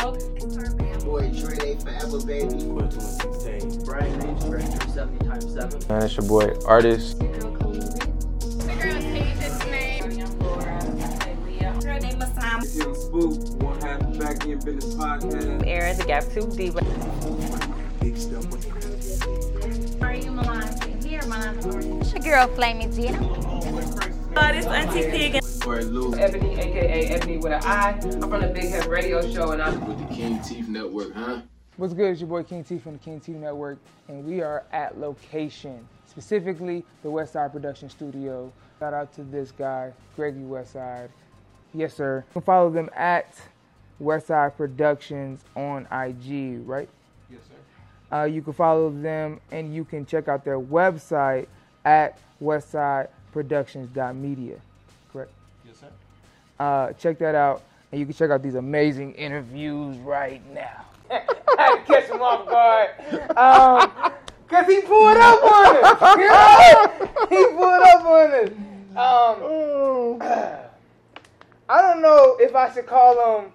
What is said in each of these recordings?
Smoke. Boy, Trey Day Forever, baby. Brian H. Director 70 times 7. Man, it's your boy, artist. The girl Tasia Snake. Young Laura. Leah. Girl named Masam. It's Young Spook, one half of Back in Business Podcast. Era, the Gap Tooth Diva. Big stuff. Are you Milan? Here, Milan. It's your girl, Flaming Tina. Uh, this Auntie Pig Boy, Lou. Ebony, aka Ebony with an I. I'm from the Big Head Radio Show, and I'm With the King Teeth Network, huh? What's good? It's your boy King T from the King T Network, and we are at location, specifically the Westside Production Studio. Shout out to this guy, Greggy Westside. Yes, sir. You can follow them at Westside Productions on IG, right? Yes, sir. Uh, you can follow them and you can check out their website at westsideproductions.media. Correct? Yes, sir. Uh, check that out, and you can check out these amazing interviews right now. I had to catch him off guard. Um, Cause he pulled up on us. You know? He pulled up on us. Um, I don't know if I should call him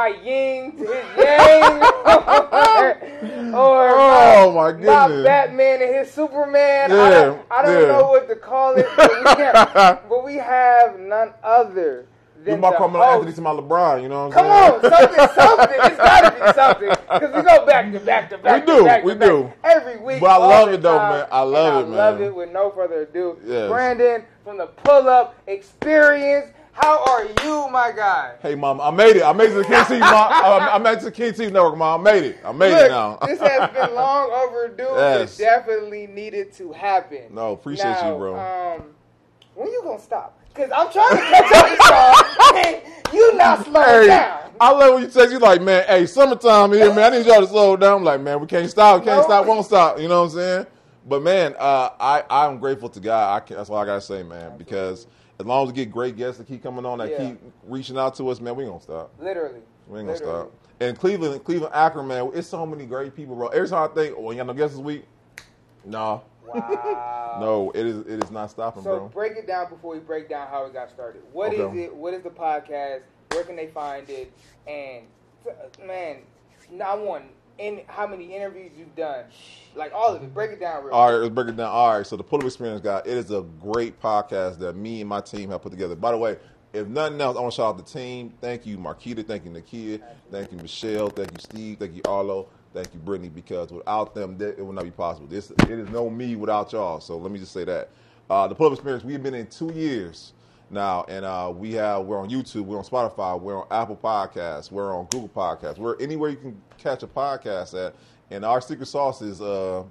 my yin to his yang, or Oh, my my goodness. Batman and his Superman. I Yeah, don't, I don't yeah. know what to call it, but we, have, but we have none other You than my the Carmelo. Anthony to my LeBron, you know what Come I'm on, saying? something, something. It's gotta be something. Because we go back to back to back. We to do, back to we back do. Every week. But I love it though, time, man. I love it, I love it with no further ado. Yes. Brandon from the Pull Up Experience. How are you, my guy? Hey, mom, I made it. I made it to the King mom. I I made it to the King Network, mom. I made it. I made it Look, now. this has been long overdue. Yes. It definitely needed to happen. No, appreciate Now, you, bro. Um, when you gonna stop? Cause I'm trying to catch up with y'all, you not slowing Hey, down. I love when you text you like, man, hey, summertime here, man. I need y'all to slow down. I'm like, man, we can't stop, we can't No. stop, won't stop. You know what I'm saying? But man, uh, I I'm grateful to God. I can, that's all I gotta say, man. Because as long as we get great guests that keep coming on, that Yeah. keep reaching out to us, man, we ain't gonna stop. Literally. We ain't gonna Literally. stop. And Cleveland, Cleveland, Akron, man, it's so many great people, bro. Every time I think, oh, you got no guests this week? No, Wow. no, it is it is not stopping, So bro. break it down before we break down how it got started. What is Okay. it? What is the podcast? Where can they find it? And man, I want in how many interviews you've done, like all of it. Break it down real. All right, let's break it down. All right, so the Pull Up Experience guy, it is a great podcast that me and my team have put together. By the way, if nothing else, I want to shout out the team. Thank you, Marquita. Thank you, Nakia. Thank you, Michelle. Thank you, Steve. Thank you, Arlo. Thank you, Brittany. Because without them, it would not be possible. This it is no me without y'all. So let me just say that. Uh, the Pull Up Experience, we've been in two years now, and uh, we have we're on YouTube, we're on Spotify, we're on Apple Podcasts, we're on Google Podcasts, we're anywhere you can catch a podcast at. And our secret sauce is uh,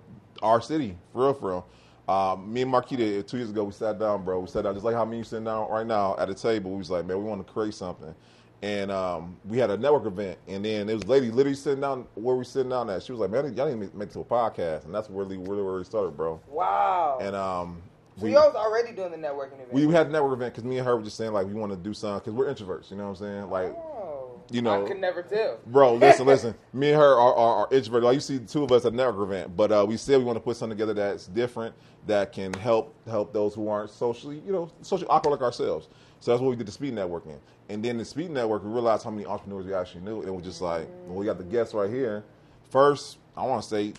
our city, for real, for real. Uh, me and Marquita, two years ago, we sat down, bro. We sat down just like how me and you sitting down right now at a table. We was like, man, we want to create something. And um, we had a network event, and then there was a lady literally sitting down where we sitting down at. She was like, man, y'all need to make it to a podcast, and that's really, really where we started, bro. Wow. And um, so we, y'all was already doing the networking event. we had a network event because me and her were just saying like we want to do something because we're introverts, you know what I'm saying? Like, Oh, you know- I could never tell. bro, listen, listen. Me and her are, are, are introverted. Like you see, the two of us at network event, but uh, we said we want to put something together that's different, that can help help those who aren't socially, you know, socially awkward like ourselves. So that's what we did the speed networking. And then the speed network, we realized how many entrepreneurs we actually knew, and we're just like, well, we got the guests right here. First, I want to say.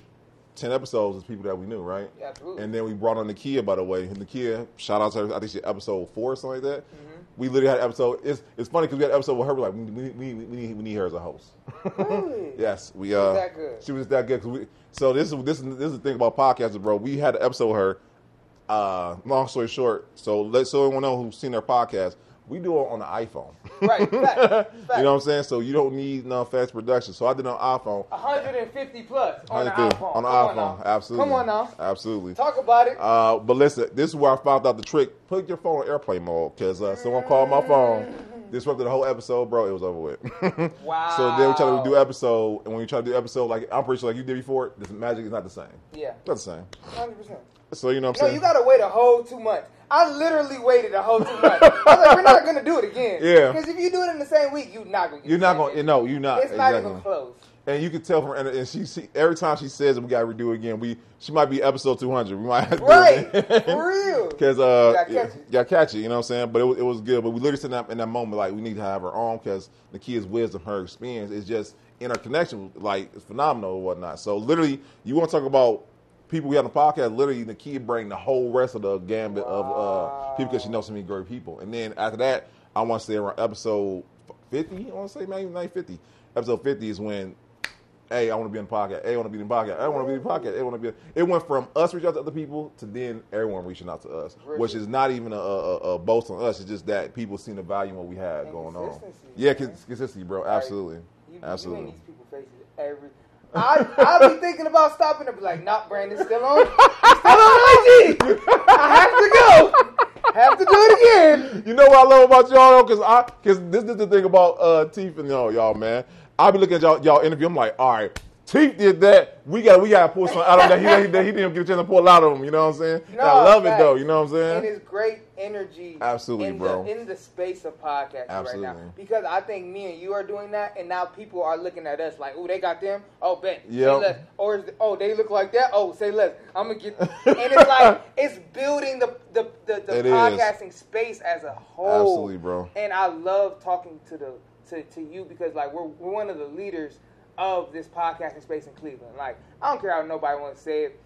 10 episodes is people that we knew, right? Yeah, absolutely. And then we brought on Nakia, by the way. Nakia, shout out to her. I think she episode four or something like that. Mm-hmm. We literally had an episode. It's, it's funny because we had an episode with her. We're like, we, we, we, need, we need her as a host. Really? Yes, we uh, that good? She was that good. 'cause we, so this is this is this is the thing about podcasting, bro. We had an episode with her. Uh, long story short, so let so everyone know who's seen our podcast. We do it on the iPhone. Right. Fact, you know what I'm saying? So you don't need no fast production. So I did it on iPhone. 150 plus on the iPhone. On the Come on iPhone, now. absolutely. Come on now. Absolutely. Talk about it. Uh, but listen, this is where I found out the trick. Put your phone on airplane mode because uh, someone called my phone, disrupted the whole episode, bro. It was over with. Wow. So then we try to do episode, and when we try to do episode, like I'm pretty sure like you did before, this magic is not the same. Yeah. Not the same. 100%. So you know what I'm No, saying? you gotta wait a whole two months. I literally waited a whole two months. I was like, we're not gonna do it again. Yeah. Because if you do it in the same week, you're not gonna. Get You're not thing. No, you're not. It's not even close. And you can tell from and, and she, she every time she says we gotta redo it again. We she might be episode two hundred. We might have to Right. do it again. For real. Because uh, Gotta catch it. gotta. You know what I'm saying? But it, was- it was good. But we literally said in that, in that moment like we need to have her on because the kid's wisdom, her experience is just in our connection, like it's phenomenal and whatnot. So literally, you want to talk about people we have on the podcast. Literally, the kid bring the whole rest of the gambit of uh, people because she knows so many great people. And then after that, I want to say around episode fifty. I want to say maybe not fifty. Episode fifty is when hey, I want to be on the podcast. Hey, I want to be in the podcast. I want to be in the podcast. Hey, I want to be. It went from us reaching out to other people to then everyone reaching out to us, which is not even a, a, a boast on us. It's just that people seen the value in what we had And going on. Yeah, consistency, bro. Absolutely, You, you in absolutely. these people's faces every. I I be thinking about stopping and be like, "Not Brandon's still on. He's still on IG. I have to go. Have to do it again." You know what I love about y'all though, because I because this is the thing about uh Teeth and y'all, y'all man. I be looking at y'all y'all interview. I'm like, all right, Teeth did that. We got we got to pull something out of that. He, that he didn't get a chance to pull out of them. You know what I'm saying? And I love it though. You know what I'm And saying? it's great energy. Absolutely, in bro. The, in the space of podcasting Absolutely. right now, because I think me and you are doing that, and now people are looking at us like, "Oh, they got them. Oh, bet. Less. Or is oh, they look like that. Oh, say less. I'm gonna get. and it's like it's building the the the, the It is. podcasting space as a whole. Absolutely, bro. And I love talking to the to, to you because like we're we're one of the leaders of this podcasting space in Cleveland. Like I don't care how nobody wants to say it.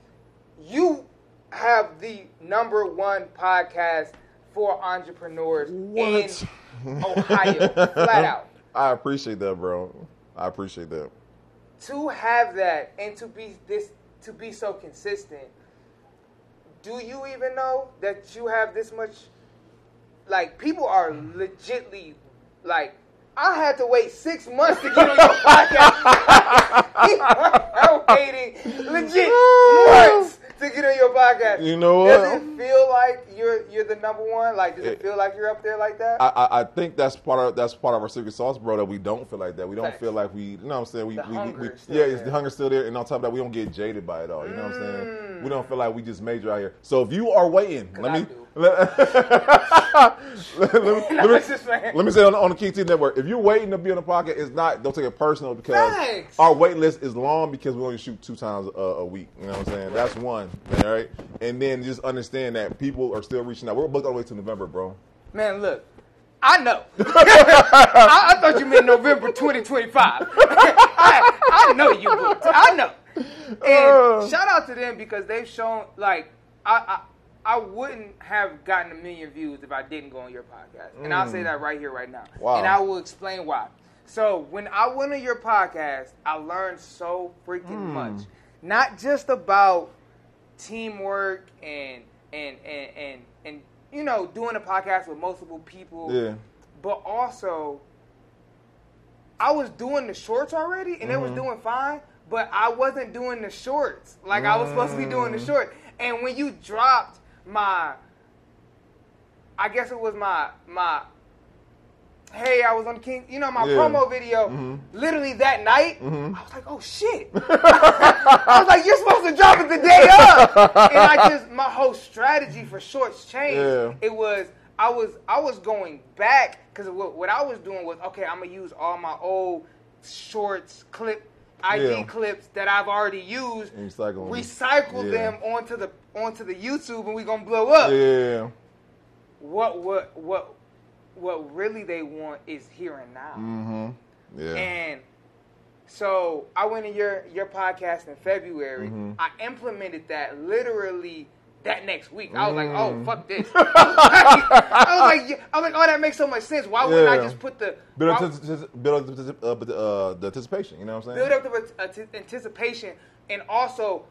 You have the number one podcast for entrepreneurs What? in Ohio, flat out. I appreciate that, bro. I appreciate that. To have that and to be this to be so consistent, do you even know that you have this much? Like people are legitly like. I had to wait six months to get on your podcast. I'm waiting legit months to get on your podcast. You know Does it feel like you're you're the number one? Like, does it It- feel like you're up there like that? I, I, I think that's part of that's part of our secret sauce, bro. That we don't feel like that. We don't Facts. feel like we, you know what I'm saying. We, The we, we is still yeah, there. the hunger still there, and on top of that, we don't get jaded by it all. You know what I'm saying? We don't mm. feel like we just major out here. So if you are waiting, let I me. do. Let, let me, let, me, it's just, man. let me say on, on the Key T Network, if you're waiting to be on the pocket, it's not. Don't take it personal because Facts. our wait list is long because we only shoot two times a, a week. You know what I'm saying? That's one. All right, and then just understand that people are still reaching out. We're booked all the way to November, bro. Man, look, I know. I, I thought you meant November 2025. I, I know you booked. I know. Uh. And shout out to them because they've shown like I. I wouldn't have gotten a million views if I didn't go on your podcast. And I'll say mm. that right here, right now. Wow. And I will explain why. So, when I went on your podcast, I learned so freaking mm. much. Not just about teamwork and and and and, and you know doing a podcast with multiple people Yeah. but also I was doing the shorts already and it was mm-hmm. doing fine, but I wasn't doing the shorts like I was supposed to be doing the mm. short. And when you dropped my I guess it was my my hey, I was on King, you know, my Yeah. promo video. Mm-hmm. Literally that night, mm-hmm. I was like, oh shit. I was like, you're supposed to drop it the day up. And I just, my whole strategy for shorts changed. Yeah. It was, I was, I was going back because what, what I was doing was, okay, I'm gonna use all my old shorts, clip, IG Yeah. clips that I've already used, recycle them. recycle Yeah. them onto the onto the YouTube, and we gonna blow up Yeah. what what what what really they want is here and now. Mm-hmm. Yeah. And so I went in your your podcast in February. Mm-hmm. I implemented that literally that next week. I was like, oh Mm. fuck this. I was like, I was like, oh that makes so much sense. Why wouldn't I Yeah. just put the build why- up, to, to- build up to, uh, the, uh, the anticipation. You know what I'm saying? build up the ant- anticipation and also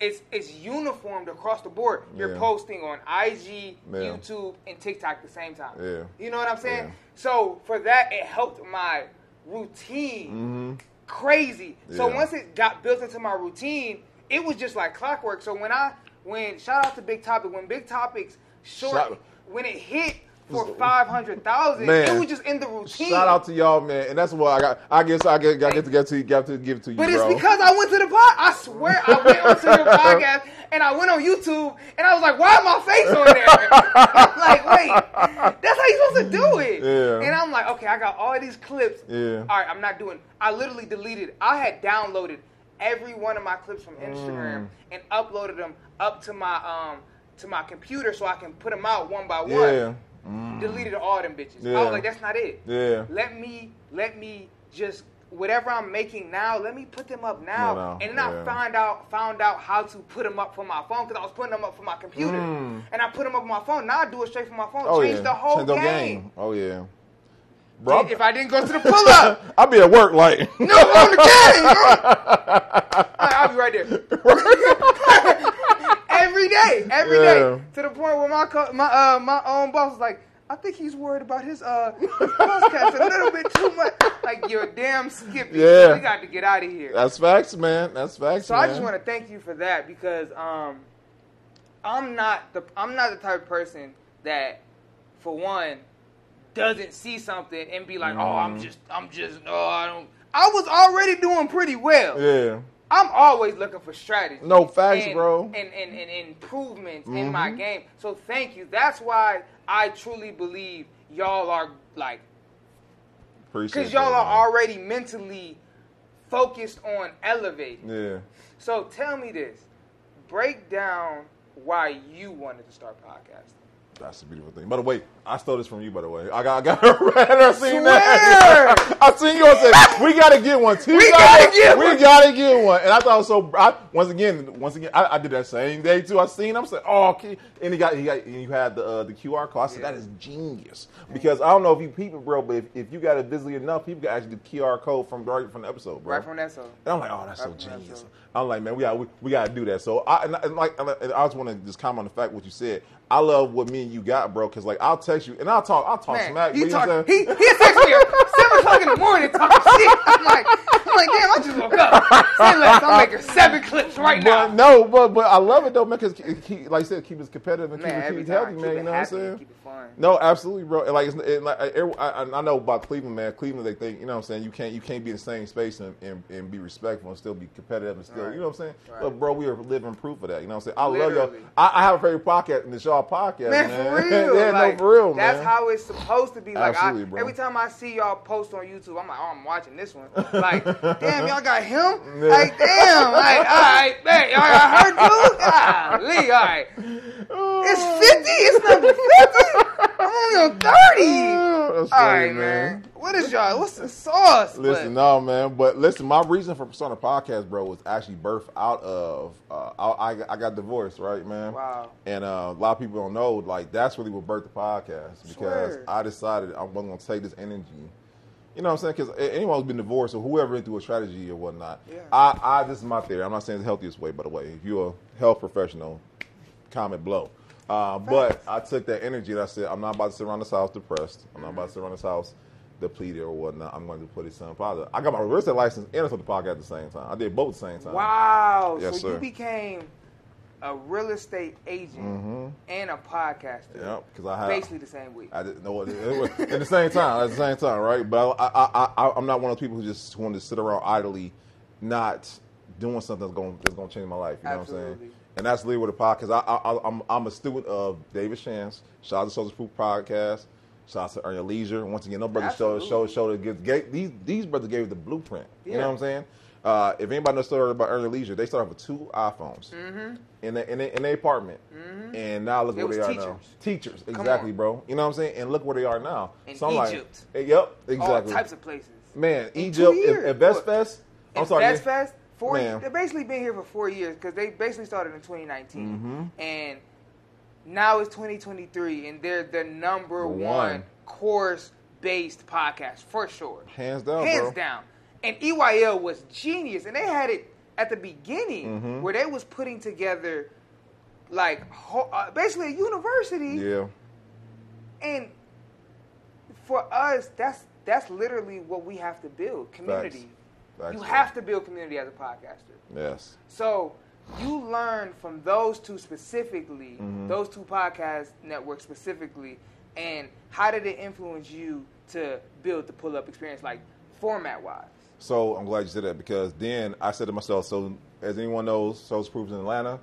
it's it's uniformed across the board. You're Yeah. posting on IG, Yeah. YouTube, and TikTok at the same time. Yeah. You know what I'm saying? Yeah. So for that, it helped my routine crazy. So Mm-hmm. Yeah. once it got built into my routine, it was just like clockwork. So when I when shout out to Big Topic when Big Topics short Shout- when it hit for five hundred thousand. It was just in the routine. Shout out to y'all, man, and that's what I got. I guess I get, I get to get to, got to give it to you, But it's bro. because I went to the pod. I swear, I went onto your podcast and I went on YouTube and I was like, "Why my face on there?" I'm like, wait, that's how you supposed to do it. Yeah. And I'm like, okay, I got all these clips. Yeah. All right, I'm not doing. I literally deleted. I had downloaded every one of my clips from Instagram Mm. and uploaded them up to my um to my computer so I can put them out one by one. yeah, Deleted all them bitches. I was like, that's not it. yeah. Let me let me just whatever I'm making now. Let me put them up now, No, no, and then yeah. I find out found out how to put them up for my phone because I was putting them up for my computer, Mm. and I put them up on my phone. Now I do it straight from my phone. Oh Change yeah, the whole Change the game. Oh yeah, bro. If I didn't go to the pull up, I'll be at work like. no, on the game. bro. All right, I'll be right there. every day, every day, Yeah. to the point where my co- my uh, my own boss was like, I think he's worried about his uh his podcast a little bit too much. Like you're damn Skippy. Yeah. we got to get out of here. That's facts, man. That's facts. So man. I just want to thank you for that because um, I'm not the I'm not the type of person that, for one, doesn't see something and be like, oh, Mm. I'm just I'm just oh I don't. I was already doing pretty well. Yeah. I'm always looking for strategy. No, facts, and, bro. And, and, and improvements in my Mhm. game. So thank you. That's why I truly believe y'all are like because y'all that, are already mentally focused on elevating. Yeah. So tell me this. Break down why you wanted to start podcasting. That's the beautiful thing. By the way, I stole this from you. By the way, I got, I got, I seen that. I seen you. I said we gotta get one. We gotta get we one. gotta get one. And I thought was so. I, once again, once again, I, I did that same day too. I seen. him. I said, oh, okay. and he got, he got, and you had the uh, the QR code. I said that is genius because I don't know if you people, bro, but if, if you got it visibly enough, people can actually do QR code from right from the episode, bro. Right from that so. And I'm like, oh, that's so Right that genius. I'm like, man, we got we, we got to do that. So I and, and like and I just want to just comment on the fact what you said. I love what me and you got, bro. Because like I'll text you and I'll talk. I'll talk Man, smack. he you know what I'm talk, he he texted me at seven o'clock in the morning talking shit. I'm like, like, damn, I just woke up. Say less, I'm making seven clips right But now. no, but but I love it though, man. Because like I said, keep us competitive and Man, keep, it keep it healthy, man. You know what I'm saying? keep it fun. No, absolutely, bro. And, Like, it's, it, like I, I know about Cleveland, man. Cleveland, they think, you know what I'm saying. You can't, you can't be in the same space and, and, and be respectful and still be competitive and still, Right. you know what I'm saying. Right. But bro, we are living proof of that. You know what I'm saying. I love y'all. I, I have a favorite podcast, and it's y'all podcast, Man, man. for real. yeah, like, no, for real, That's how it's supposed to be. Like, Absolutely, I, bro. every time I see y'all post on YouTube, I'm like, oh, I'm watching this one. Like, damn, y'all got him? Like, damn. Like, all right, man, y'all got her too? Golly, all right. It's 50? It's number 50? I'm only on 30. That's All right, man. What is y'all? What's the sauce? Listen, But- no, man. But listen, my reason for starting a podcast, bro, was actually birthed out of uh, I, I I got divorced, right, man. Wow. And uh, a lot of people don't know, like that's really what birthed the podcast because Swear. I decided I wasn't gonna take this energy. You know what I'm saying? Because anyone who's been divorced or whoever into a strategy or whatnot, Yeah. I, I this is my theory. I'm not saying it's the healthiest way, by the way. If you're a health professional, comment below. Uh, but I took that energy and I said, I'm not about to sit around this house depressed. I'm not about to sit around this house depleted or whatnot. I'm going to put it something positive. I got my real estate license and I took the podcast at the same time. I did both at the same time. Wow. Yes, so you became a real estate agent Mhm. and a podcaster. Yeah, because I had Basically the same week. I didn't know what it was at the same time. At the same time, right? But I, I, I, I'm not one of those people who just want to sit around idly, not doing something that's going that's going to change my life. You know what I'm saying? And that's literally what the podcast. I, I, I'm, I'm a student of David Shans. Shout out to Social Proof Podcast. Shout out to Earn Your Leisure. Once again, no brother show show Absolutely. show that gives gave, these these brothers gave the blueprint. You know what I'm saying? Uh, if anybody knows the story about Earn Your Leisure, they started with two iPhones in the, in, the, in their apartment, and now look Mm-hmm. It where they are now. teachers. Exactly, on. bro. You know what I'm saying? And look where they are now. In So I'm like, Egypt. eh, yep, exactly. All types of places. Man, In Egypt, two if, years. if Vest Look, Fest, I'm sorry. Best Fest, four. Man. They've basically been here for four years because they basically started in 2019, Mm-hmm. and now it's 2023, and they're the number one, one. course-based podcast for sure, Hands down, hands bro. down. And EYL was genius, and they had it at the beginning Mm-hmm. where they was putting together like ho- uh, basically a university Yeah, and for us, that's that's literally what we have to build community. Facts, you bro. have to build community as a podcaster. yes. So you learn from those two specifically, Mm-hmm. those two podcast networks specifically, and how did it influence you to build the pull up experience, like format wise? So I'm glad you said that because then I said to myself, so as anyone knows, Souls Proofs in Atlanta,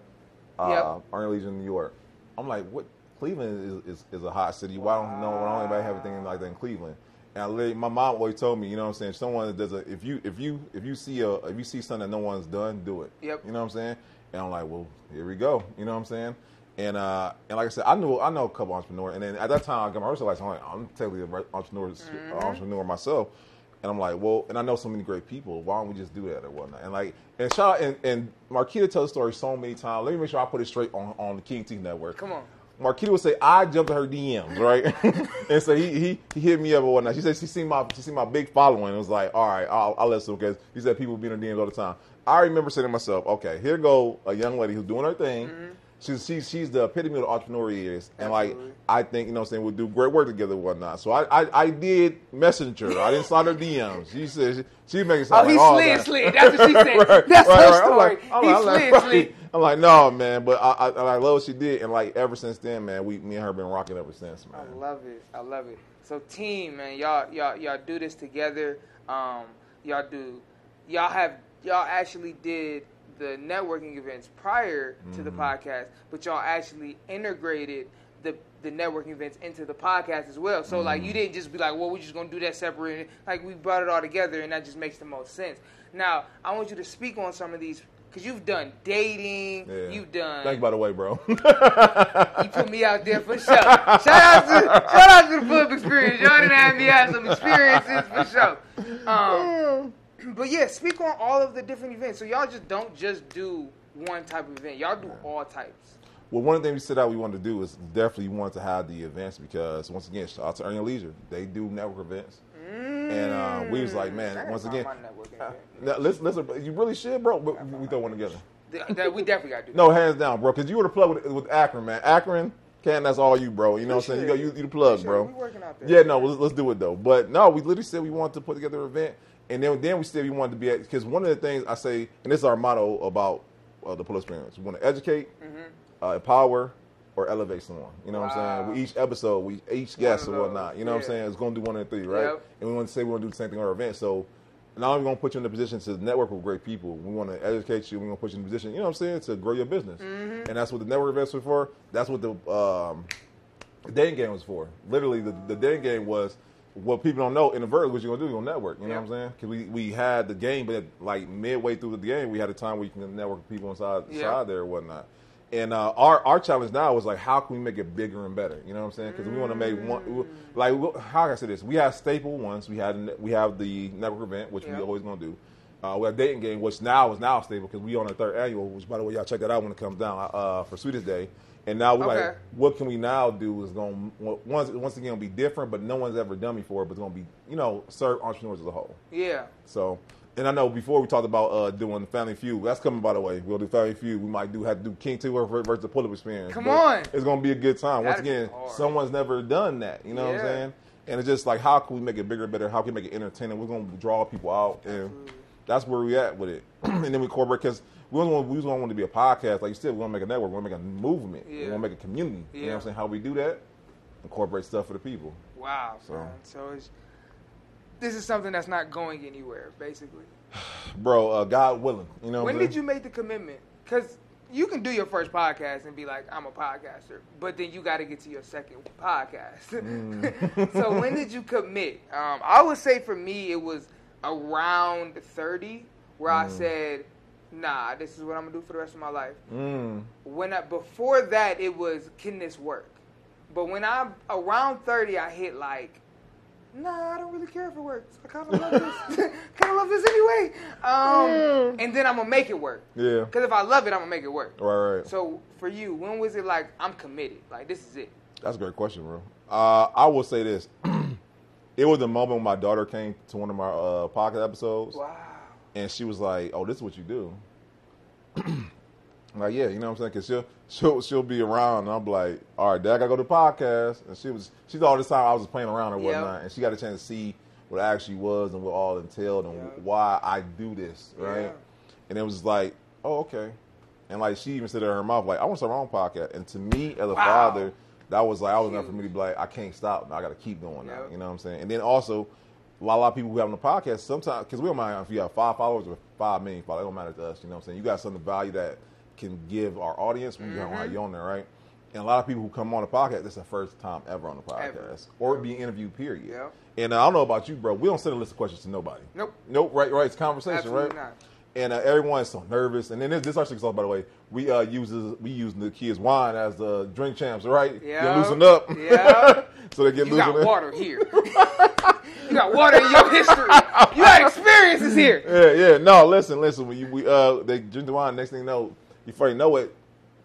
uh, Yep. Earn Your Leisure in New York. I'm like, what? Cleveland is, is, is a hot city. Why don't know? Why don't anybody have anything like that in Cleveland? And I my mom always told me, you know what I'm saying? Someone that does a if you if you if you see a if you see something that no one's done, do it. Yep. You know what I'm saying? And I'm like, well, here we go. You know what I'm saying? And uh, and like I said, I knew I know a couple entrepreneurs, and then at that time I got my first license. I'm like, I'm technically an entrepreneur, entrepreneur myself, and I'm like, well, and I know so many great people. Why don't we just do that or whatnot? And like, and shout out, and, and Marquita tells the story so many times. Let me make sure I put it straight on on the King T Network. Come on. Marquita would say, I jumped in her DMs, right? and so he, he he hit me up or whatnot. She said she seen my she seen my big following. It was like, all right, I'll, I'll listen because he said people be in her DMs all the time. I remember saying to myself, okay, here go a young lady who's doing her thing. Mm-hmm. She's, she's she's the epitome of the entrepreneur he is, and like I think you know what I'm saying we'll do great work together and whatnot. So I I, I did messenger. I didn't slide her DMs. She said she, she making it Oh, sound he like, slid, that- slid. That's what she said. Right, That's right, her right. Story. like- I'm he like- I'm like, slid, right. slid. I'm like, no, man, but I, I, and I love what she did, and like ever since then, man, we me and her been rocking ever since, man. I love it. I love it. So team, man, y'all y'all y'all do this together. Um, y'all do y'all have y'all actually did the networking events prior to the podcast, but y'all actually integrated the the networking events into the podcast as well. So like you didn't just be like, well, we're just gonna do that separate. Like we brought it all together, and that just makes the most sense. Now I want you to speak on some of these because you've done dating, Yeah. you've done Thank you, by the way, bro. you put me out there for sure. Shout out to shout out to the Flip Experience. Y'all didn't have me have some experiences for sure. Um, but yeah, speak on all of the different events. So y'all just don't just do one type of event. Y'all do all types. Well, one of the things we set out we wanted to do is definitely we wanted to have the events because once again, shout out to Earn Your Leisure. They do network events. And uh, we was like, man, once again, now, listen, listen, you really should, bro. But we throw one together. That we definitely got to do. No, hands down, bro. Because you were the plug with, with Akron, man. Akron, Ken, that's all you, bro. You know what I'm saying? You, go, you, you the plug, bro. We working out there. Yeah, no, let's, let's do it though. But no, we literally said we wanted to put together an event, and then then we said we wanted to be at because one of the things I say, and this is our motto about uh, the police experience: we want to educate, uh, empower, or elevate someone. You know what I'm saying? With each episode, we each guest or whatnot. You know what I'm saying? It's going to do one of the three, right? Yep. And we want to say we want to do the same thing on our event. So. Now we're gonna put you in a position to network with great people. We want to educate you. We're gonna put you in a position, you know what I'm saying, to grow your business. Mm-hmm. And that's what the network events were for. That's what the um, the dating game was for. Literally, the, the dating game was what people don't know. In the vertical, what you're gonna do, you're gonna network. You know Yeah. what I'm saying? Because we, we had the game, but like midway through the game, we had a time where you can network with people inside Yeah. inside there and whatnot. And uh, our our challenge now is like, how can we make it bigger and better? You know what I'm saying? Because we want to make one. Mm. Like, how can I say this? We have staple ones. We had we have the network event, which Yeah. we always gonna do. Uh, we have dating game, which now is now stable because we on our third annual. Which, by the way, y'all check that out when it comes down uh, for Sweetest Day. And now we're Okay. like, what can we now do is going once once again be different, but no one's ever done before. But it's going to be you know serve entrepreneurs as a whole. Yeah. So, and I know before we talked about uh, doing Family Feud. That's coming by the way. We'll do Family Feud. We might do have to do King Two versus the Pull Up Experience. Come on. it's going to be a good time. Once That'd be again, someone's never done that. You know what I'm saying? And it's just like, how can we make it bigger, better? How can we make it entertaining? We're going to draw people out, and that's where we at with it. and then we incorporate because we don't want we don't want to be a podcast. Like you said, we want to make a network. We want to make a movement. We want to make a community. You know what I'm saying? How we do that? Incorporate stuff for the people. Wow. So- man. So it's this is something that's not going anywhere, basically. Bro, uh, God willing. You know When did saying? you make the commitment? Because you can do your first podcast and be like, I'm a podcaster, but then you got to get to your second podcast. Mm. so when did you commit? Um, I would say for me, it was around 30 where I said, nah, this is what I'm going to do for the rest of my life. Mm. When I, Before that, it was, can this work? But when I'm around 30, I hit like, nah, I don't really care if it works. I kind of love this. kind of love this anyway. Um, and then I'm gonna make it work. Yeah. Because if I love it, I'm gonna make it work. Right, right. So for you, when was it like I'm committed? Like this is it. That's a great question, bro. Uh, I will say this. it was the moment when my daughter came to one of my uh, podcast episodes, Wow. And she was like, "Oh, this is what you do." I'm like, yeah, you know what I'm saying? Because she'll, she'll, she'll be around, and I'm like, all right, Dad, I gotta go to the podcast. And she was, she thought all this time I was just playing around or Yep. whatnot, and she got a chance to see what it actually was and what all entailed and Yep. why I do this, right? Yeah. And it was like, oh, okay. And like she even said it in her mouth, like, I want to start my own podcast. And to me, as a Wow. father, that was like I was enough for me to be like, I can't stop. I got to keep going now. Yep. You know what I'm saying? And then also, a lot, a lot of people who have on the podcast sometimes because we don't mind if you have five followers or five million followers. It don't matter to us. You know what I'm saying? You got something of value that can give our audience when you Mm-hmm. have you on there, right? And a lot of people who come on the podcast, this is the first time ever on the podcast Ever. or being interviewed. Period. Yep. And uh, I don't know about you, bro. We don't send a list of questions to nobody. Nope. Nope. Right. Right. It's conversation. Absolutely right. not. And uh, everyone is so nervous. And then this, this actually by the way, we uh, uses we use the kids' wine as the drink champs, right? Yeah. Get loosened up. Yeah. so they get You got water here. you got water in your history. You got experiences here. Yeah, yeah. No, listen, listen. When you we uh they drink the wine, next thing you know, before you know it,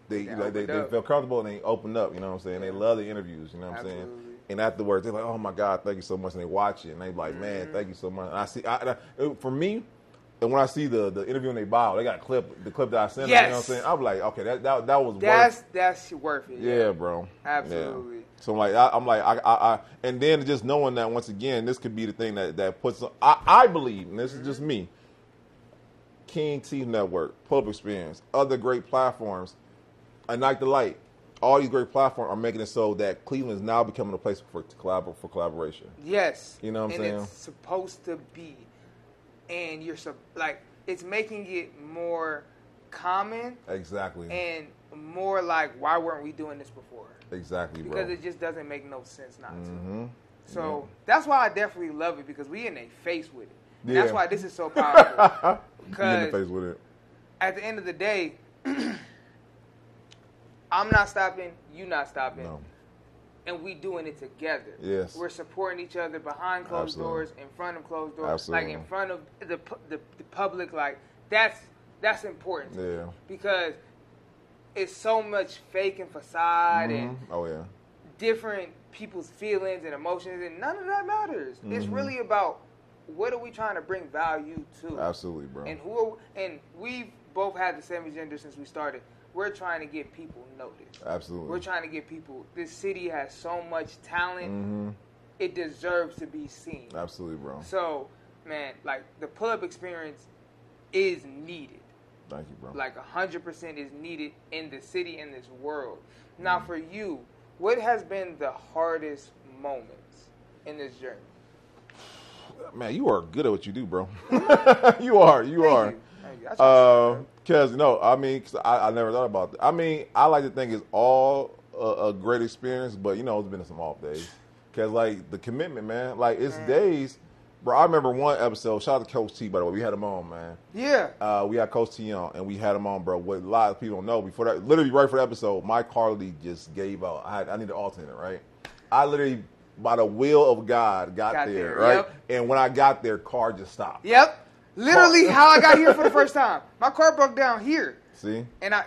they They like they, they feel comfortable and they open up. You know what I'm saying? They love the interviews. You know what I'm saying? And afterwards, they're like, "Oh my God, thank you so much," and they watch it and they're like, "Man, Mm-hmm. thank you so much." And I see, I, I, for me. And when I see the, the interview in they bio, they got a clip, the clip that I sent. them, You know what I'm Yes. saying? I'm like, okay, that that, that was That's worth. that's worth it. Yeah, bro. Absolutely. Yeah. So I'm like, I, I'm like, I, I, I, and then just knowing that once again, this could be the thing that that puts. I, I believe, and this is just me. King T Network, Pull Up Experience, other great platforms, Ignite the Light, all these great platforms are making it so that Cleveland is now becoming a place for collabor- for collaboration. Yes. You know what I'm and saying? it's supposed to be. And you're like it's making it more common Exactly. and more like why weren't we doing this before? exactly, bro. Because it just doesn't make no sense not to. Mhm. So that's why I definitely love it because we in a face with it. And that's why this is so powerful. You in the Because face with it. at the end of the day, I'm not stopping, you not stopping, No. And we doing it together. Yes. we're supporting each other behind closed Absolutely. doors, in front of closed doors, Absolutely. like in front of the, the the public. Like that's that's important Yeah. because it's so much fake and facade and Mhm. Oh yeah. different people's feelings and emotions, and none of that matters. It's Mm-hmm. really about what are we trying to bring value to, Absolutely, bro. and who are, and we've both had the same agenda since we started. We're trying to get people noticed. Absolutely. We're trying to get people. This city has so much talent; hmm it deserves to be seen. Absolutely, bro. So, man, like the pull-up experience is needed. Thank you, bro. Like hundred percent is needed in the city in this world. Now, Mm. for you, what has been the hardest moments in this journey? Man, you are good at what you do, bro. you are. You Thank are. you. Thank you. I try Because no, I mean, 'cause I, I never thought about that. I mean, I like to think it's all a, a great experience, but you know, it's been some off days. Because like the commitment, man, like it's days, bro. I remember one episode. Shout out to Coach T, by the way. We had him on, man. yeah, Uh, we had Coach T on, and we had him on, bro. What a lot of people don't know before that, literally right for the episode, Mike Harley just gave out. I, had, I need an alternate, right? I literally, by the will of God, got, Got there, there, right? yep. And when I got there, car just stopped. yep. Literally, how I got here for the first time. My car broke down here, See, and I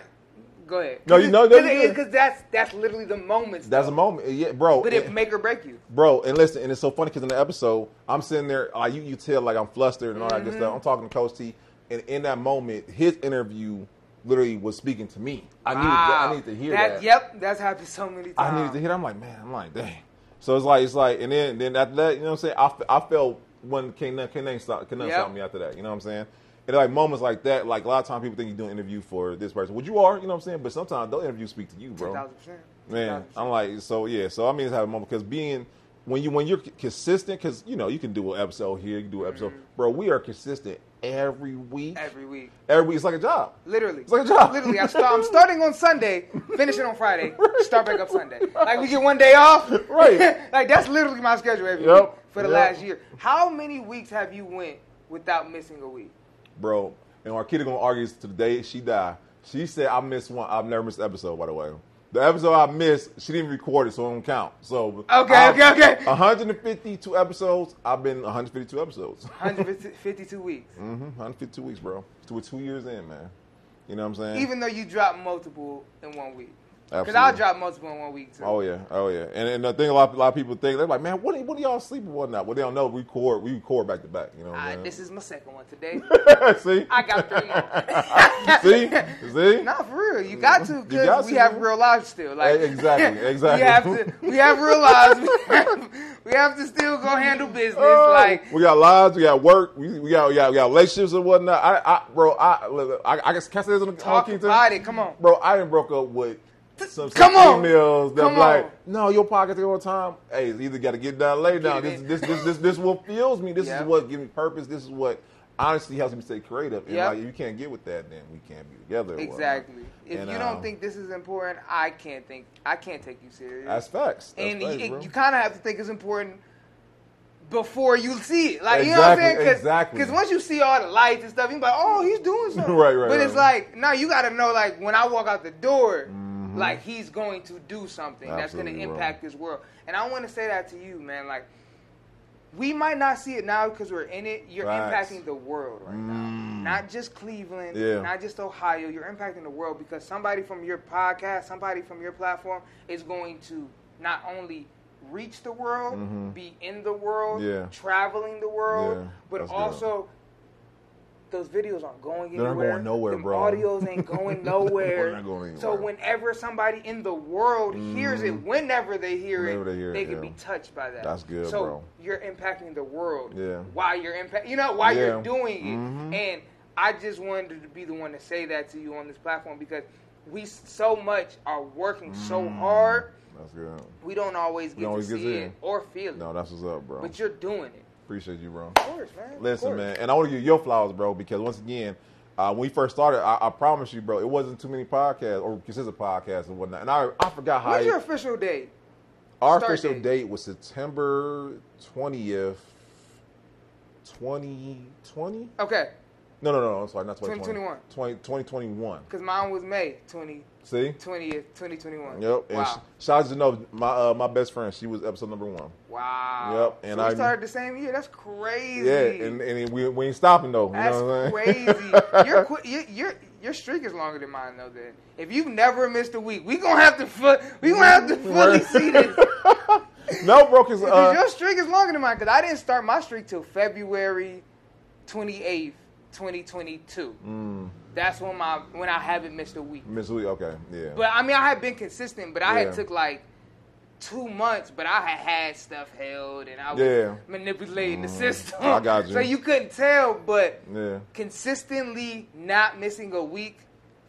go ahead. No, you know- no, because that's that's literally the moments. that's though. a moment, yeah, bro. But it make or break you. bro, and listen, and it's so funny because in the episode, I'm sitting there, like you, you tell like I'm flustered and all that Mm-hmm. good stuff. I'm talking to Coach T, and in that moment, his interview literally was speaking to me. I needed, I needed to hear that. Yep, that's happened so many times. I needed to hear. That. I'm like, man, I'm like, dang. So it's like, it's like, and then, then after that, you know what I'm saying? I, I felt when can't can't stop, can't Yep. stop me after that. You know what I'm saying? And like moments like that, like a lot of times people think you're doing an interview for this person, which you are, you know what I'm saying? But sometimes those interviews speak to you, bro. 1000%. Man, 1000%. I'm like, so yeah. So I mean, it's having a moment because being when you when you're consistent, because you know you can do an episode here, you can do an episode, mm-hmm. bro. We are consistent every week. every week. Every week, it's like a job. Literally. It's like a job. Literally. I start, I'm starting on Sunday, finishing on Friday, start back up Sunday. Like we get one day off. Right. like that's literally my schedule every Yep. week for the Yep. last year. How many weeks have you went without missing a week? bro. And our kid gonna argue to the day she died. She said I missed one. I've never missed an episode, by the way. The episode I missed, she didn't record it, so it don't count. So Okay, I've- okay, okay. 152 episodes. I've been 152 episodes. 152 weeks. Mm-hmm. 152 weeks, bro. We're two years in, man. You know what I'm saying? Even though you dropped multiple in one week. Because I'll drop multiple in one week too. Oh yeah, oh yeah, and, and the thing a lot, a lot of people think they're like, man, what, what do y'all sleeping and whatnot? Well, they don't know. We record, we record back to back. You know what I'm this is my second one today. See, I got three more. see, see. Nah, for real, you got to because we to, have man. real lives still. Like Eh, exactly, exactly. we have to, we have real lives. We have, we have to still go handle business. Oh, like we got lives, we got work, we, we got we got we got relationships and whatnot. I, I bro, I, I, I guess can I say this on the on talk King about it. Come on. bro. I didn't broke up with some, some Come on. females that like, on. no, your podcast all the time. Hey, it's either got to get down, lay down. This, it this, this, this, this, what fuels me. This Yep. is what gives me purpose. This is what honestly helps me stay creative. And Yep. like, if you can't get with that, then we can't be together. Exactly. If And, you don't um, think this is important, I can't think. I can't take you serious. that's facts. That's and facts, you, you kind of have to think it's important before you see it. Like you know what I'm Exactly, saying? exactly. Because once you see all the lights and stuff, you're like, oh, he's doing something. Right, right, But it's right. like, now you got to know, like when I walk out the door, mm. Like he's going to do something that's going to Mm-hmm. Absolutely, impact this world. And I want to say that to you, man. Like we might not see it now because we're in it. You're Facts. impacting the world right now, not just Cleveland, Yeah. not just Ohio. You're impacting the world because somebody from your podcast, somebody from your platform is going to not only reach the world, be in the world, Mm-hmm. Yeah. traveling the world, Yeah, but that's also those videos aren't going anywhere. They're going nowhere, Them bro. Audios ain't going nowhere. Going So whenever somebody in the world hears it, whenever they hear Whenever it, they hear they it, can yeah. be touched by that. That's good, so bro. you're impacting the world. Yeah. While you're impact, you know, while Yeah. you're doing it, Mhm. and I just wanted to be the one to say that to you on this platform because we so much are working so hard. That's good. We don't always We get don't always to see in. it or feel it, No, that's what's up, bro. but you're doing it. Appreciate you, bro. Of course, man. Listen, course. man, and I want to give you your flowers, bro, because once again, uh, when we first started, I, I promise you, bro, it wasn't too many podcasts or consistent podcasts and whatnot. And I, I forgot how it- your official date? our start official date? date was September twentieth, twenty twenty. Okay, No, no, no, I'm sorry, not 2020. 2021. 20, 2021. because mine was May 20, See? 20th, 2021. Yep. And Wow. sh- shout out to know my uh, my best friend. She was episode number one. wow. Yep, and so we I- started the same year. That's crazy. Yeah, and, and we, we ain't stopping though. You That's know what I'm crazy. saying? your, qu- your your your streak is longer than mine though. Then if you've never missed a week, we gonna have to fu- we gonna have to fully see this. no, bro, because Because uh, your streak is longer than mine. Because I didn't start my streak till February twenty eighth, twenty twenty two. Mm, That's when my when I haven't missed a week. Miss week, okay, yeah. But I mean, I had been consistent, but I Yeah. had took like two months, but I had had stuff held and I was Yeah. Mm, manipulating the system. I got you. so you couldn't tell, but yeah. consistently not missing a week.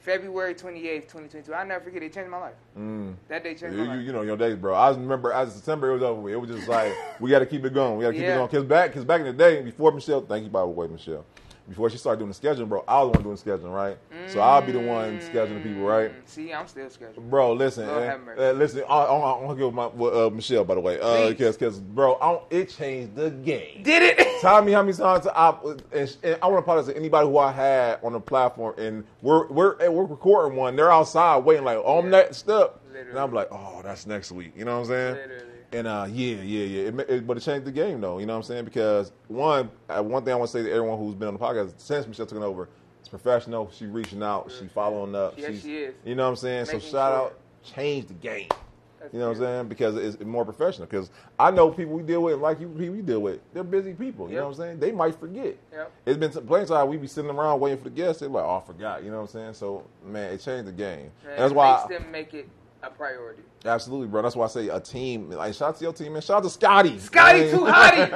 February 28th, 2022. I never forget it. changed my life. Mm. That day changed You, my life. you know your days, bro. I remember as September it was over. with. It was just like we got to keep it going. We got to keep Yeah. it going. Cause back, cause back in the day, before Michelle, thank you by the way, Michelle. Before she started doing the scheduling, bro, I was the one doing the scheduling, right? So I'll be the one scheduling the people, right? Mm, See, I'm still scheduling. Bro, listen, Lord eh, uh, listen. I, I, I want to give my well, uh, Michelle, by the way, because because bro, I don't, it changed the game. Did it? Tell me how many times I and, and I want to apologize to anybody who I had on the platform, and we're we're eh, we're recording one. They're outside waiting, like on next up, and I'm like, oh, that's next week. You know what I'm saying? Literally. And uh, yeah, yeah, yeah. It, it, but it changed the game, though. You know what I'm saying? Because one, uh, one thing I want to say to everyone who's been on the podcast since Michelle took it over, it's professional. She reaching out. She following up. Yes, She's, she is. You know what I'm saying? Making so shout sure. out, change the game. That's You know what I'm saying? Because it's more professional. Because I know people we deal with, like you people we deal with, they're busy people. You Yep. know what I'm saying? They might forget. Yep. It's been some plenty of times we be sitting around waiting for the guests. They're like, oh, I forgot. You know what I'm saying? So, man, it changed the game. That's it why, makes them make it a priority. absolutely, bro. That's why I say a team. Like, shout out to your team, man. Shout out to Scotty. Scotty Man. too hotty.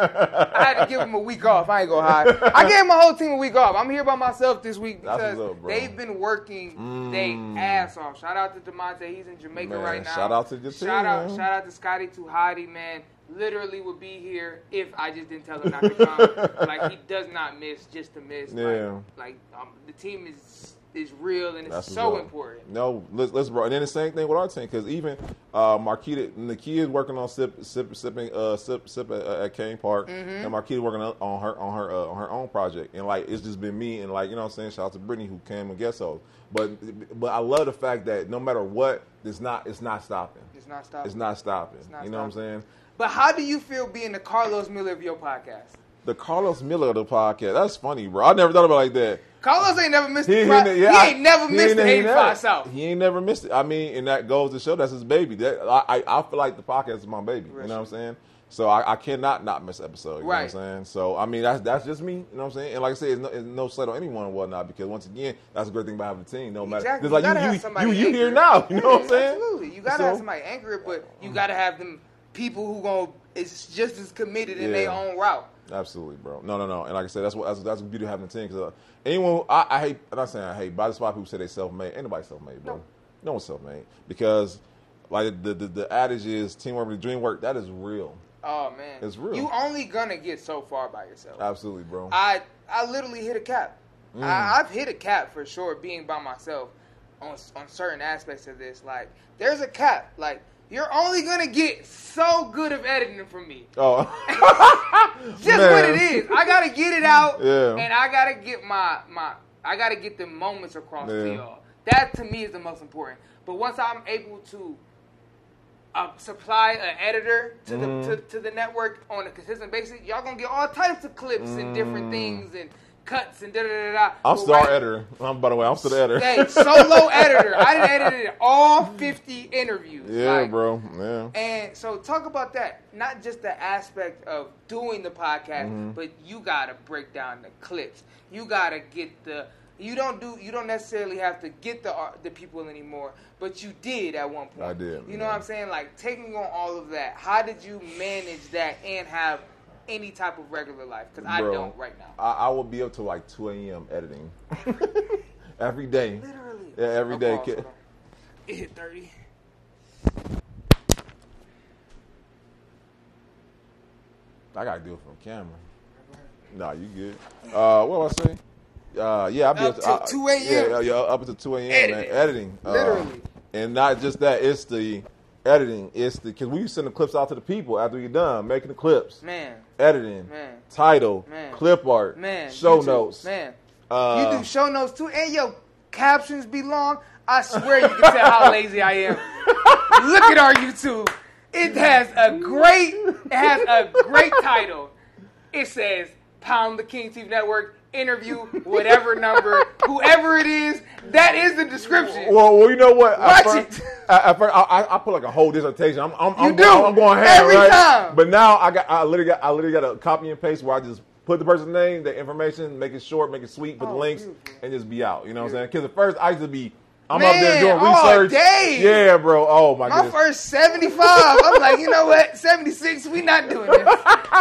I had to give him a week off. I ain't gonna hide. I gave my whole team a week off. I'm here by myself this week because up, they've been working Mm. they ass off. Shout out to Demonte. He's in Jamaica Man, right now. shout out to your Shout team, out, man. shout out to Scotty too hotty, man. Literally would be here if I just didn't tell him not to come. like he does not miss just to miss. Yeah. Like, like um, the team is is real and it's That's so important. No, let's, let's bro. And then the same thing with our team because even uh, Marquita, Nakia is working on sip, sip, sipping, uh, sip, sip at, at Cain Park, Mm-hmm. and Marquita working on her on her uh, on her own project. And like it's just been me and like you know what I'm saying. Shout out to Brittany who came and guest host. But but I love the fact that no matter what, it's not it's not stopping. It's not stopping. It's not stopping. not you know what I'm saying? But how do you feel being the Karlous Miller of your podcast? The Karlous Miller of the podcast. That's funny, bro. I never thought about it like that. Karlous ain't never missed He, the he, pri- yeah, he ain't never he missed ain't- the he ain't 85 never- South. He ain't never missed it. I mean, and that goes to show that's his baby. That I, I, I feel like the podcast is my baby. You know what I'm saying? So I, I cannot not miss episode. You Right. know what I'm saying? So I mean, that's that's just me. You know what I'm saying? And like I said, it's no, it's no slight on anyone and whatnot because once again, that's a great thing about having a team. No matter, Exactly. like You gotta you, have you, somebody you, here now. You know what I'm saying? Absolutely. You gotta So- have somebody anchor it, but you gotta have them people who going is just as committed in their own route. Absolutely, bro. No, no, no. And like I said, that's what that's, that's the beauty of having a team. Because uh, anyone, I, I hate. I'm not saying I hate, but I just why people say they self made. Anybody self made, bro. No what's up, man. Because like the the, the adage is teamwork with dream work. That is real. Oh man, It's real. You only gonna get so far by yourself. Absolutely, bro. I I literally hit a cap. Mm. I, I've hit a cap for sure being by myself on on certain aspects of this. Like there's a cap. Like you're only gonna get so good of editing from me. oh, Just what it is. I gotta get it out, Yeah. and I gotta get my my. I gotta get the moments across to y'all. That to me is the most important. But once I'm able to uh, supply an editor to Mm-hmm. the to, to the network on a consistent basis, y'all gonna get all types of clips and different things and cuts and da da da da. I'm still our right- editor. I'm, by the way, I'm still the editor. Hey, solo editor. I done edited all 50 interviews. yeah, Like, bro. Yeah. and so talk about that. Not just the aspect of doing the podcast, Mm-hmm. but you gotta break down the clips. You gotta get the you don't do you don't necessarily have to get the art- the people anymore, but you did at one point. I did, You know yeah. what I'm saying? Like taking on all of that. How did you manage that and have any type of regular life? Because I Bro, don't right now. I, I will be up to like 2 a.m. editing every day. Literally. Yeah, every day. pause, Ki- hold on. It hit 30. I gotta do it from camera. Nah, you good. Uh, what was I say? Uh, yeah, I'll be Up to, I- 2 a.m.. Yeah, yeah, up until 2 a.m. man. Editing. Editing. Uh, Literally. and not just that, it's the editing. It's the because we send the clips out to the people after you're done making the clips, Man, editing, Man. title, Man. clip art, man. show notes. Man. Uh, You do show notes too, and your captions be long. I swear you can tell how lazy I am. Look at our YouTube. It has a great, it has a great title. It says "Pound the King TV Network." Interview whatever number, whoever it is. That is the description. Well, well, you know what? Watch at first, it. First, I, I, I put like a whole dissertation. I'm, I'm, I'm, do. going, I'm going ham, Every right? time. But now I got, I literally got, I literally got a copy and paste where I just put the person's name, the information, make it short, make it sweet, put the Oh, links, beautiful. and just be out. You know what I'm saying? Because at first I used to be, I'm up there Man, doing research. day. Yeah, bro. Oh my, god. My first 75. I'm like, you know what? 76, we not doing this.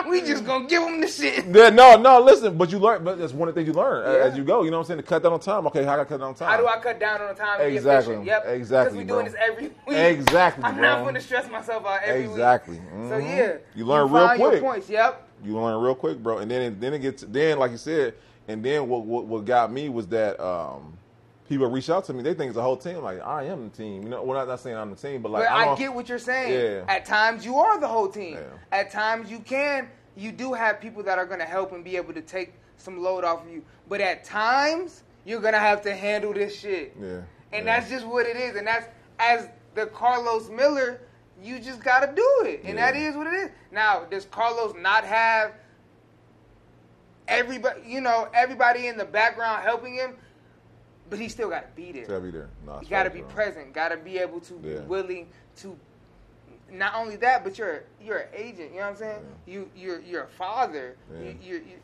We just gonna give them the shit. Yeah, no, no. Listen, but you learn. But that's one of the things you learn Yeah. as you go. You know what I'm saying? To cut down on time. Okay, how do I cut down on time? How do I cut down on time Exactly. Yep. Exactly, Because we doing this every week. Exactly, I'm bro. not going to stress myself out every Exactly. week. Mhm. So yeah, You learn real find your quick. points. Yep. you learn real quick, bro. And then then it gets then like you said, and then what what, what got me was that um, people reach out to me. They think it's a whole team. Like I am the team. You know, we're not, not saying I'm the team, but like but I'm I get what you're saying. Yeah. At times you are the whole team. Yeah. At times you can. You do have people that are going to help and be able to take some load off of you. But at times you're going to have to handle this shit. Yeah. And yeah. that's just what it is. And that's as the Karlous Miller, you just got to do it. And Yeah. that is what it is. Now, does Karlous not have everybody, you know, everybody in the background helping him? But he still got to be there. Gotta be there. No, You got to be present. Got to be able to Yeah. be willing to. Not only that, but you're you're an agent. You know what I'm saying? You you're you're a father. Yeah. You, you're you,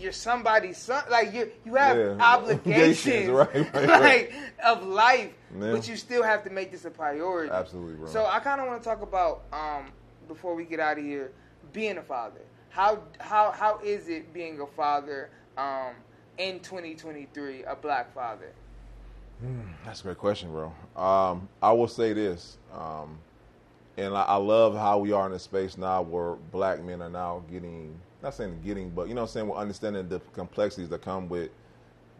you're somebody's son. Like you you have Yeah. obligations, Obligations, right, right, like of life, Yeah. but you still have to make this a priority. Absolutely, bro. So I kind of want to talk about um, before we get out of here, being a father. How how how is it being a father um, in 2023, a black father? That's a great question, bro. Um, I will say this, um, and I, I love how we are in a space now where black men are now getting, not saying getting, but you know what I'm saying, we're understanding the complexities that come with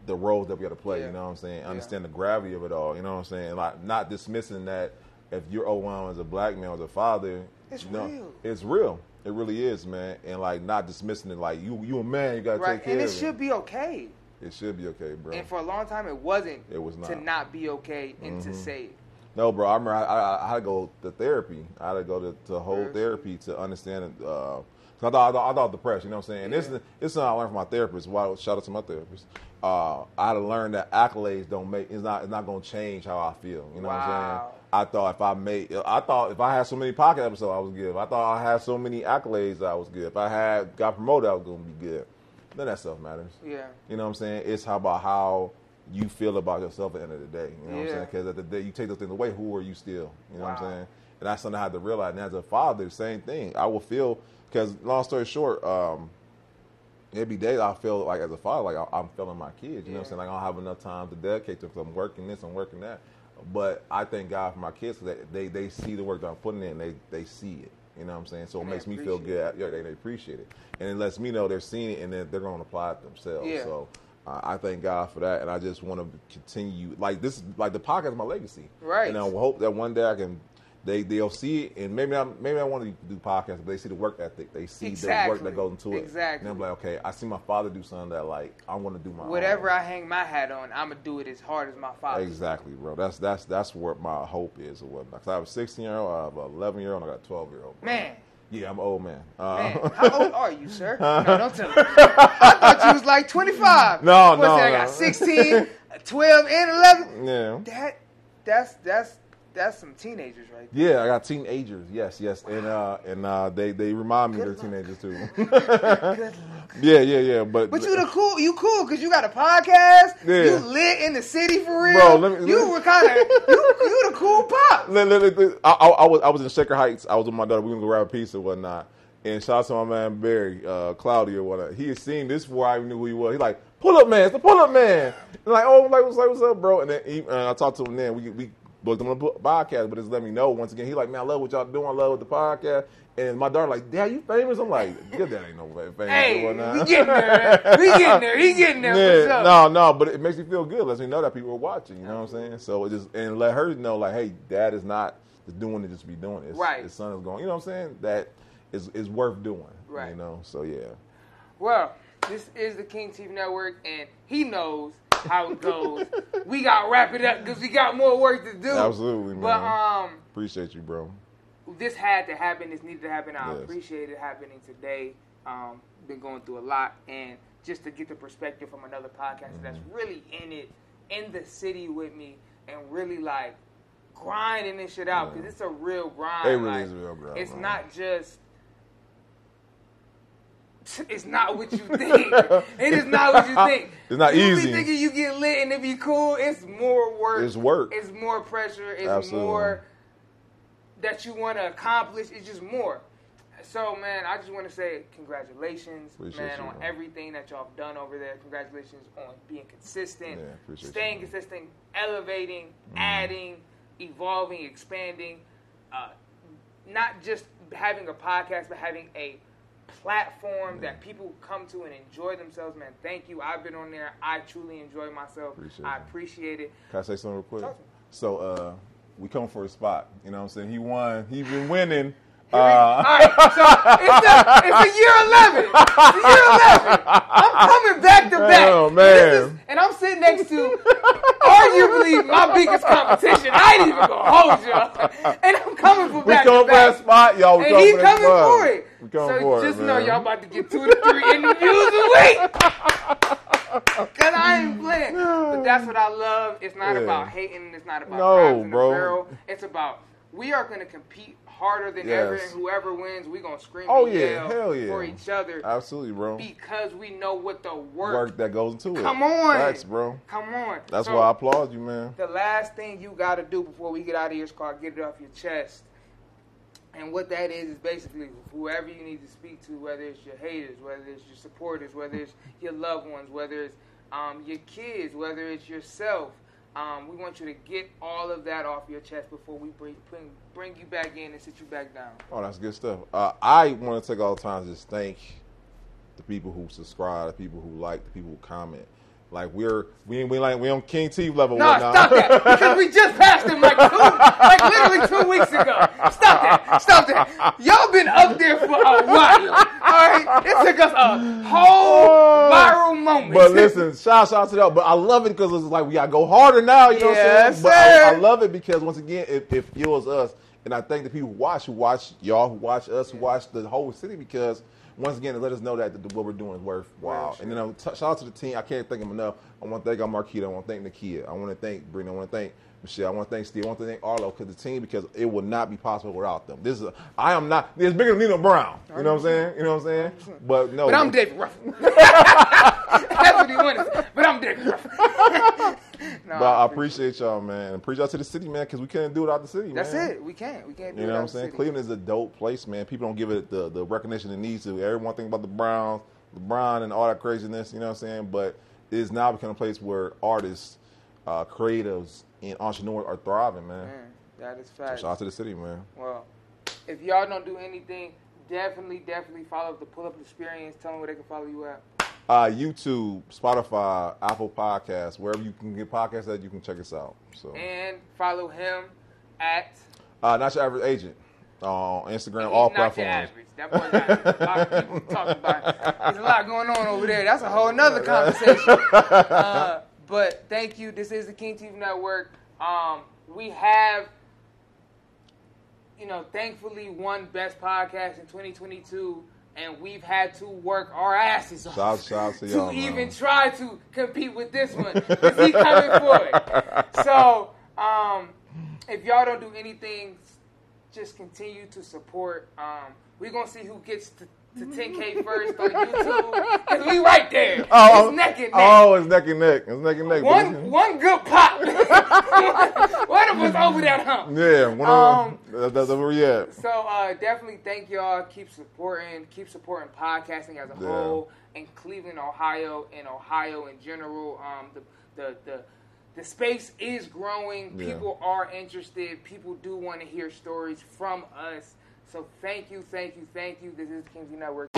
the roles that we got to play. Yeah. You know what I'm saying? Yeah. Understand the gravity of it all. You know what I'm saying? Like not dismissing that if you're overwhelmed as a black man or as a father, It's you know, real. It's real. It really is, man. And like not dismissing it like you you a man, you got to Right, take care of it. and it of should be okay. It should be okay, bro. And for a long time, it wasn't. It was not. Mm-hmm. not be okay and to say it. No, bro. I remember I, I, I had to go to therapy. I had to go to, to whole therapy to understand it. Uh, I thought I thought, I thought depressed. You know what I'm saying? And this Yeah. is this is something I learned from my therapist. Why shout out to my therapist. Uh, I had to learn that accolades don't make it's not it's not going to change how I feel. You know what I'm saying? I thought if I made I thought if I had so many pocket episodes I was good. If I thought I had so many accolades I was good. If I had got promoted I was going to be good. None of that stuff matters. Yeah. You know what I'm saying? It's how about how you feel about yourself at the end of the day. You know what I'm saying? Because at the day you take those things away, who are you still? You know what I'm saying? And that's something I had to realize. And as a father, same thing. I will feel because long story short, um, be days I feel like as a father, like I- I'm feeling my kids. You know what I'm saying? Like I don't have enough time to dedicate to them. I'm working this, I'm working that. But I thank God for my kids because they, they see the work that I'm putting in. They they see it. You know what I'm saying? So it And they makes me feel good. Yeah, they, they appreciate it, and it lets me know they're seeing it and then they're going to apply it themselves. Yeah. So. Uh, I thank God for that, and I just want to continue. Like this, like the podcast, is my legacy, Right. And I hope that one day I can, they they'll see it, and maybe I maybe I want to do podcasts, but they see the work ethic, they see the work that goes into it, Exactly. And I'm like, okay, I see my father do something that like I want to do my Whatever own. I hang my hat on, I'm gonna do it as hard as my father. Exactly, bro. That's that's that's what my hope is or whatnot. 'Cause I have a 16 year old, I have an 11 year old, and I got a 12 year old. Man, Yeah, I'm an old man. Uh, man, how old are you, sir? No, don't tell me. I thought you was like 25. No, What's no, that? I got 16, 12, and 11. yeah. That, that's that's that's some teenagers right Yeah, I got teenagers. Yes, yes, and uh, and uh, they they remind me Good they're luck. teenagers too. there. Good. yeah, yeah, yeah. But But you the cool, you cool because you got a podcast. Yeah. You lit in the city for real. Bro, let me- you let were kind of you, you the cool pop. Look, look. I, I, I was I was in Shaker Heights. I was with my daughter. We were gonna go grab a pizza and whatnot. And shout out to my man Barry, uh, Cloudy or whatnot. He had seen this before I even knew who he was. He like, pull up man, it's the pull up man. And like, oh, like what's, like, what's up, bro? And then he, and I talked to him then. We we booked him on the podcast, but just let me know once again. He like, man, I love what y'all doing. I love the podcast. And my daughter like, Dad, you famous? I'm like, your dad ain't no famous Hey, we getting there. We getting there. He getting there. Yeah, for sure. no, no, but it makes me feel good. Lets me know that people are watching. You know what I'm saying? So it just and let her know, like, hey, dad is not just doing it just to be doing it. His, Right. His son is going. You know what I'm saying? That is is worth doing. Right. You know. So yeah. Well, this is the King TV Network, and he knows how it goes. we got to wrap it up because we got more work to do. Absolutely, man. But um, Appreciate you, bro. this had to happen. This needed to happen. I Yes. appreciate it happening today. Um, been going through a lot, and just to get the perspective from another podcaster that's Mm-hmm. really in it, in the city with me, and really like grinding this shit out because Yeah. it's a real grind. It really like, is a real grind, It's man. not just. It's not what you think. it is not what you think. It's not you easy. Be thinking you get lit and it be cool. It's more work. It's work. It's more pressure. It's Absolutely. more that you want to accomplish. It's just more. So, man, I just want to say congratulations, Appreciate man, you, on man. everything that y'all have done over there. Congratulations on being consistent, Yeah, staying you, consistent, elevating, Mm-hmm. adding, evolving, expanding. Uh, not just having a podcast, but having a platform that people come to and enjoy themselves. Man, thank you. I've been on there. I truly enjoy myself. Appreciate I appreciate it. Can I say something real quick? To. So uh, we come for a spot. You know what I'm saying? He won. He's been winning. All Uh, right, so it's a, it's a year 11. It's a year 11. I'm coming back to back. Oh, And is- man. And I'm sitting next to arguably my biggest competition. I ain't even gonna hold you. And I'm coming for we back come to for that spot, y'all. We And come he coming for it. We coming so for just it, know man. y'all about to get two to three interviews a week. Cause I ain't playing. But that's what I love. It's not Yeah. about hating. It's not about No, bro. It's about we are gonna compete harder than Yes. ever, and whoever wins, we gonna scream Oh, and yeah. yell Hell yeah. for each other Absolutely, bro. because we know what the work. Work that goes into it. Come on. Facts, bro. Come on. That's So, why I applaud you, man. the last thing you got to do before we get out of here is called get it off your chest. And what that is is basically whoever you need to speak to, whether it's your haters, whether it's your supporters, whether it's your loved ones, whether it's um, your kids, whether it's yourself. Um, we want you to get all of that off your chest before we bring, bring bring you back in and sit you back down. Oh, that's good stuff. Uh, I want to take all the time to just thank the people who subscribe, the people who like, the people who comment. Like we're we ain't we like we on King T level. No, whatnot. stop that because we just passed him like two, like literally two weeks ago. Stop that, stop that. Y'all been up there for a while. All right, it took us a whole oh. viral moment. But listen, shout shout to that. But I love it because it's like we gotta go harder now. You know Yes, what I'm saying? But I, I love it because once again, it, it fuels us, and I thank the people who watch, who watch y'all, who watch us, who watch the whole city because. Once again, let us know that the, what we're doing is worthwhile. Real And then t- shout out to the team. I can't thank them enough. I want to thank our Marquita. I want to thank Nakia. I want to thank Brittany. I want to thank Michelle. I want to thank Steve. I want to thank Arlo because the team because it would not be possible without them. This is a, I am not. It's bigger than Nino Brown. You know what I'm saying? You know what I'm saying? But no. But I'm David Ruffin. That's what he wanted. But I'm David Ruffin. no, But I appreciate y'all, man. And appreciate y'all to the city, man, because we couldn't do it without the city, man. That's man. it. We can't. We can't do You know what I'm saying? city. Cleveland is a dope place, man. People don't give it the, the recognition it needs to. Everyone think about the Browns, LeBron, and all that craziness. You know what I'm saying? But it is now becoming a place where artists uh, creatives and entrepreneurs are thriving, man. Man, that is So fact. shout out to the city, man. Well, if y'all don't do anything, definitely, definitely follow up the Pull Up Experience. Tell them where they can follow you at. Uh, YouTube, Spotify, Apple Podcasts, wherever you can get podcasts that you can check us out. So, And follow him at uh, not your average agent on Instagram, all not your platforms. average. That boy got a lot of people talking about. it. There's a lot going on over there. That's a whole nother conversation. Uh, but thank you. This is the King TV Network. Um, we have, you know, thankfully won Best Podcast in 2022, and we've had to work our asses off Shout, shout out to y'all, to man. even try to compete with this one because he coming for it. So, um, if y'all don't do anything, just continue to support. Um, we're gonna see who gets to, to 10k first on YouTube because we right there. Oh, it's neck and neck. Oh, it's neck and neck. It's neck and neck. one one good pop. one of us over that hump. Yeah, one Um, of them. That's where we at. So uh, definitely thank y'all. Keep supporting, keep supporting podcasting as a Yeah. whole in Cleveland, Ohio, and Ohio in general. Um, the the the the space is growing. Yeah. People are interested. People do want to hear stories from us. So thank you, thank you, thank you. This is King TV Network.